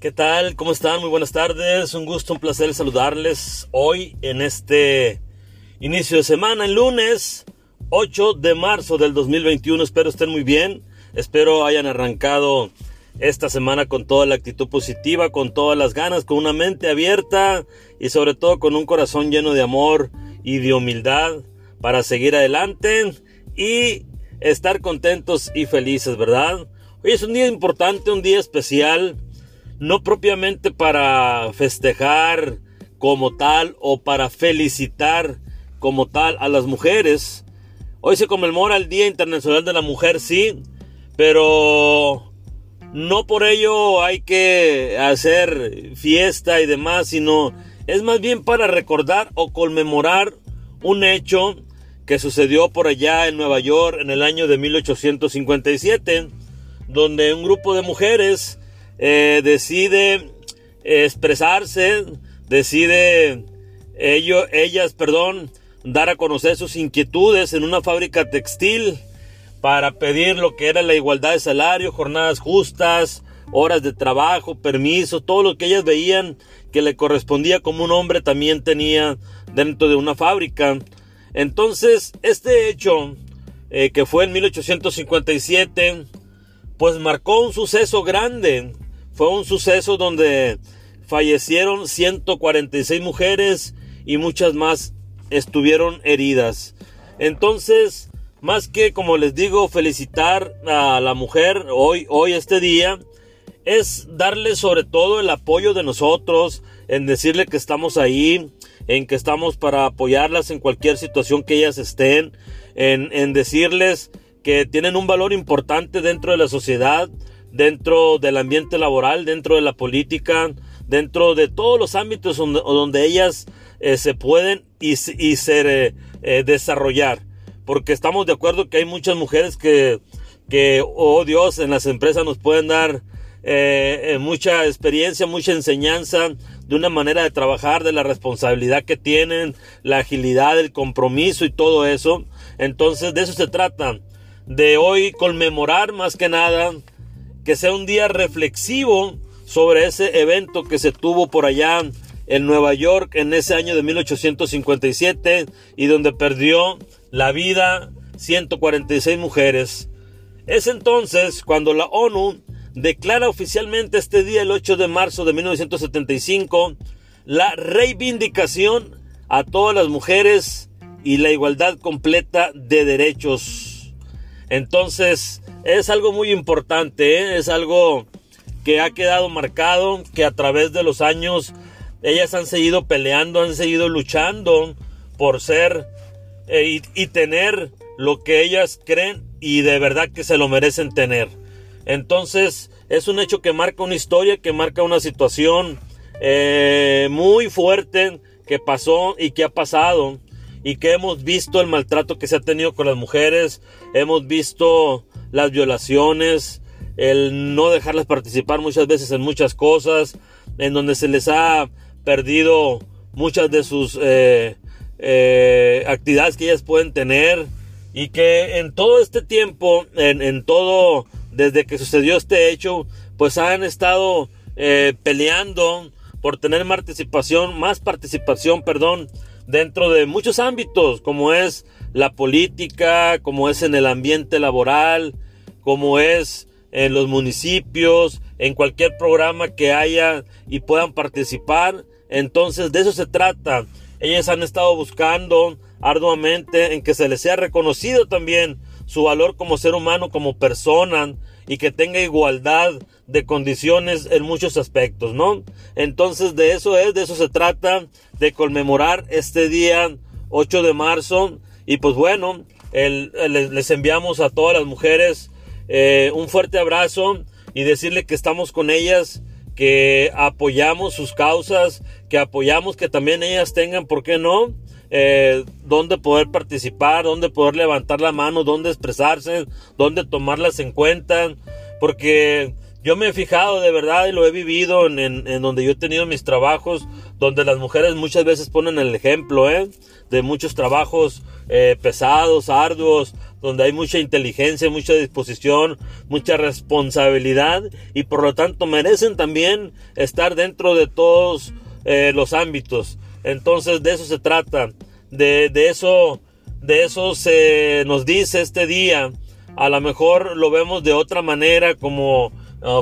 ¿Qué tal? ¿Cómo están? Muy buenas tardes. Un gusto, un placer saludarles hoy en este inicio de semana, el lunes 8 de marzo del 2021. Espero estén muy bien. Espero hayan arrancado esta semana con toda la actitud positiva, con todas las ganas, con una mente abierta y sobre todo con un corazón lleno de amor y de humildad para seguir adelante y estar contentos y felices, ¿verdad? Hoy es un día importante, un día especial, no propiamente para festejar como tal o para felicitar como tal a las mujeres. Hoy se conmemora el Día Internacional de la Mujer, sí, pero no por ello hay que hacer fiesta y demás, sino es más bien para recordar o conmemorar un hecho que sucedió por allá en Nueva York en el año de 1857, donde un grupo de mujeres eh, decide expresarse, decide ellas, perdón, dar a conocer sus inquietudes en una fábrica textil para pedir lo que era la igualdad de salario, jornadas justas, horas de trabajo, permisos, todo lo que ellas veían que le correspondía como un hombre también tenía dentro de una fábrica. Entonces, este hecho, eh, que fue en 1857, pues marcó un suceso grande. Fue un suceso donde fallecieron 146 mujeres y muchas más estuvieron heridas. Entonces, más que como les digo, felicitar a la mujer hoy, hoy este día, es darle sobre todo el apoyo de nosotros, en decirle que estamos ahí, en que estamos para apoyarlas en cualquier situación que ellas estén, en, en decirles que tienen un valor importante dentro de la sociedad, dentro del ambiente laboral, dentro de la política, dentro de todos los ámbitos donde, donde ellas eh, se pueden y, y ser eh, eh, desarrollar. Porque estamos de acuerdo que hay muchas mujeres que, que, oh Dios, en las empresas nos pueden dar eh, eh, mucha experiencia, mucha enseñanza de una manera de trabajar, de la responsabilidad que tienen, la agilidad, el compromiso y todo eso. Entonces de eso se trata, de hoy conmemorar más que nada, que sea un día reflexivo sobre ese evento que se tuvo por allá en Nueva York en ese año de 1857 y donde perdió la vida 146 mujeres. Es entonces cuando la ONU declara oficialmente este día, el 8 de marzo de 1975, la reivindicación a todas las mujeres y la igualdad completa de derechos. Entonces, es algo muy importante, ¿eh? es algo que ha quedado marcado, que a través de los años ellas han seguido peleando, han seguido luchando por ser eh, y, tener lo que ellas creen y de verdad que se lo merecen tener. Entonces es un hecho que marca una historia, que marca una situación eh, muy fuerte que pasó y que ha pasado y que hemos visto el maltrato que se ha tenido con las mujeres, hemos visto las violaciones, el no dejarlas participar muchas veces en muchas cosas, en donde se les ha perdido muchas de sus eh, eh, actividades que ellas pueden tener y que en todo este tiempo, en, en todo desde que sucedió este hecho, pues han estado eh, peleando por tener participación, más participación, perdón, dentro de muchos ámbitos, como es la política, como es en el ambiente laboral, como es en los municipios, en cualquier programa que haya y puedan participar. Entonces de eso se trata. Ellas han estado buscando arduamente en que se les sea reconocido también su valor como ser humano, como persona y que tenga igualdad de condiciones en muchos aspectos, ¿no? Entonces de eso es, de eso se trata, de conmemorar este día 8 de marzo y pues bueno, les enviamos a todas las mujeres eh, un fuerte abrazo y decirle que estamos con ellas, que apoyamos sus causas, que apoyamos que también ellas tengan, ¿por qué no? eh, poder participar, dónde poder levantar la mano, dónde expresarse, dónde tomarlas en cuenta, porque yo me he fijado de verdad y lo he vivido en, donde yo he tenido mis trabajos, donde las mujeres muchas veces ponen el ejemplo ¿eh? de muchos trabajos eh, pesados, arduos, donde hay mucha inteligencia, mucha disposición, mucha responsabilidad y por lo tanto merecen también estar dentro de todos eh, los ámbitos. Entonces de eso se trata, de, de eso, de eso se nos dice este día. A lo mejor lo vemos de otra manera como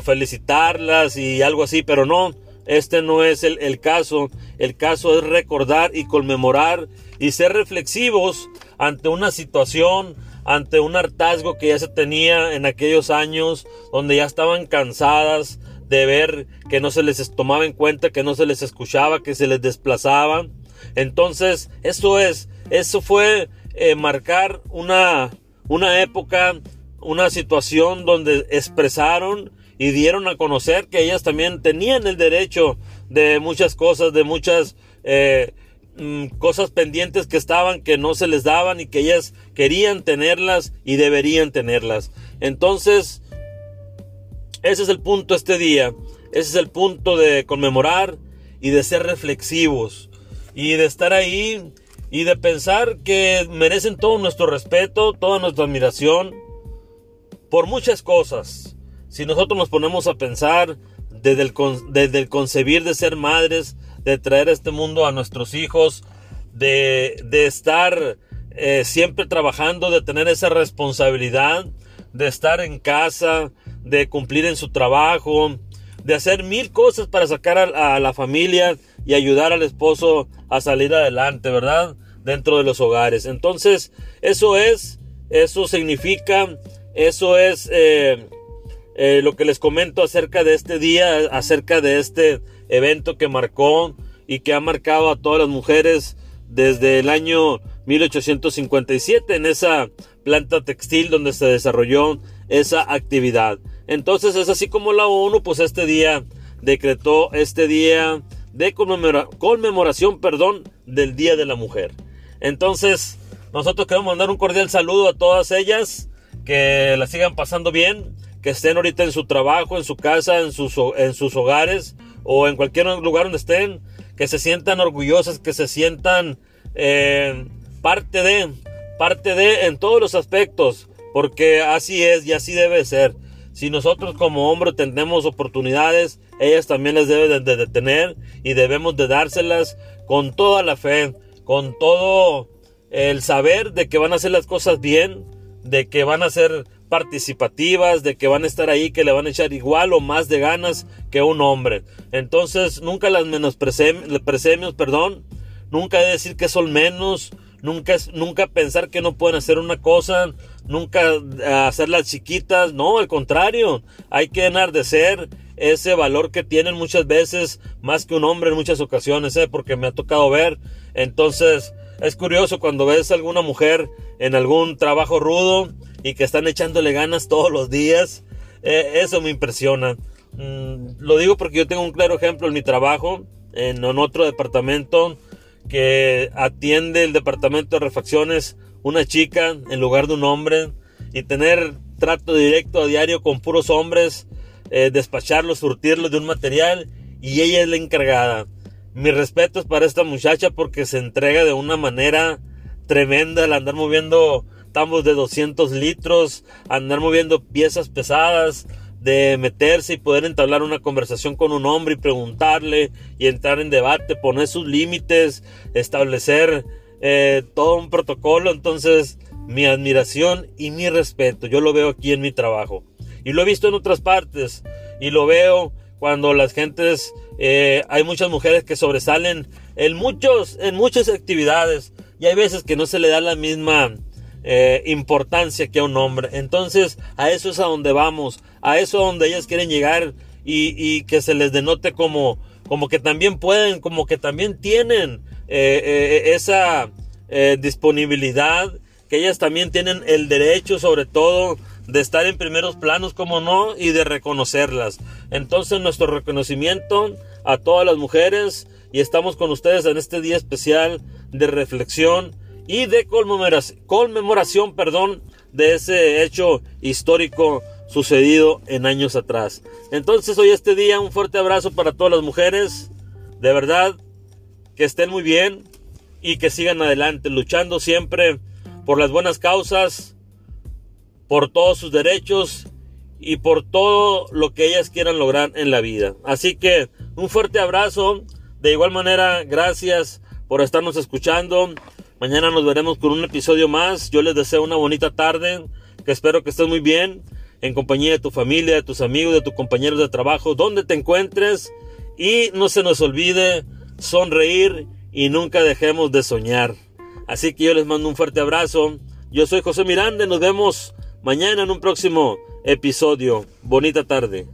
felicitarlas y algo así, pero no, este no es el, el, caso. El caso es recordar y conmemorar y ser reflexivos ante una situación, ante un hartazgo que ya se tenía en aquellos años donde ya estaban cansadas de ver que no se les tomaba en cuenta, que no se les escuchaba, que se les desplazaba. Entonces, eso es, eso fue eh, marcar una, una época, una situación donde expresaron y dieron a conocer que ellas también tenían el derecho de muchas cosas, de muchas eh, mm, cosas pendientes que estaban, que no se les daban y que ellas querían tenerlas y deberían tenerlas. Entonces, ese es el punto este día. Ese es el punto de conmemorar y de ser reflexivos y de estar ahí y de pensar que merecen todo nuestro respeto, toda nuestra admiración por muchas cosas si nosotros nos ponemos a pensar desde el, desde el concebir de ser madres, de traer este mundo a nuestros hijos, de, de estar eh, siempre trabajando, de tener esa responsabilidad, de estar en casa, de cumplir en su trabajo, de hacer mil cosas para sacar a, a, la familia y ayudar al esposo a salir adelante, ¿verdad? Dentro de los hogares. Entonces, eso es, eso significa, eso es eh, eh, lo que les comento acerca de este día, acerca de este evento que marcó y que ha marcado a todas las mujeres desde el año 1857 en esa planta textil donde se desarrolló esa actividad. Entonces es así como la ONU pues este día decretó este día de conmemoración perdón, del Día de la Mujer. Entonces nosotros queremos mandar un cordial saludo a todas ellas, que la sigan pasando bien, que estén ahorita en su trabajo, en su casa, en sus, en sus hogares o en cualquier lugar donde estén, que se sientan orgullosas, que se sientan eh, parte de, parte de en todos los aspectos, porque así es y así debe ser. Si nosotros como hombres tenemos oportunidades, ellas también las deben de, tener y debemos de dárselas con toda la fe, con todo el saber de que van a hacer las cosas bien, de que van a ser participativas, de que van a estar ahí, que le van a echar igual o más de ganas que un hombre. Entonces, nunca las menospreciemos, perdón, nunca decir que son menos, nunca, nunca pensar que no pueden hacer una cosa, nunca eh, hacerlas chiquitas, no, al contrario, hay que enardecer ese valor que tienen muchas veces más que un hombre en muchas ocasiones, ¿eh? porque me ha tocado ver. Entonces, es curioso cuando ves a alguna mujer en algún trabajo rudo, y que están echándole ganas todos los días. Eh, eso me impresiona. Mm, lo digo porque yo tengo un claro ejemplo en mi trabajo, en, otro departamento que atiende el departamento de refacciones, una chica en lugar de un hombre, y tener trato directo a diario con puros hombres, eh, despacharlos, surtirlos de un material, y ella es la encargada. Mi respeto es para esta muchacha porque se entrega de una manera tremenda al andar moviendo estamos de 200 litros, andar moviendo piezas pesadas, de meterse y poder entablar una conversación con un hombre y preguntarle y entrar en debate, poner sus límites, establecer eh, todo un protocolo. Entonces, mi admiración y mi respeto, yo lo veo aquí en mi trabajo. Y lo he visto en otras partes. Y lo veo cuando las gentes, eh, hay muchas mujeres que sobresalen en, muchos, en muchas actividades. Y hay veces que no se le da la misma eh, importancia que a un hombre. Entonces, a eso es a donde vamos, a eso donde ellas quieren llegar y, que se les denote como, como que también pueden, como que también tienen eh, eh, esa disponibilidad, que ellas también tienen el derecho sobre todo de estar en primeros planos, como no, y de reconocerlas. Entonces, nuestro reconocimiento a todas las mujeres y estamos con ustedes en este día especial de reflexión y de conmemoración, perdón, de ese hecho histórico sucedido en años atrás. Entonces hoy este día un fuerte abrazo para todas las mujeres. De verdad, que estén muy bien y que sigan adelante, luchando siempre por las buenas causas, por todos sus derechos y por todo lo que ellas quieran lograr en la vida. Así que un fuerte abrazo. De igual manera, gracias por estarnos escuchando. Mañana nos veremos con un episodio más. Yo les deseo una bonita tarde. Que espero que estés muy bien. En compañía de tu familia, de tus amigos, de tus compañeros de trabajo, donde te encuentres. Y no se nos olvide sonreír y nunca dejemos de soñar. Así que yo les mando un fuerte abrazo. Yo soy José Miranda. Nos vemos mañana en un próximo episodio. Bonita tarde.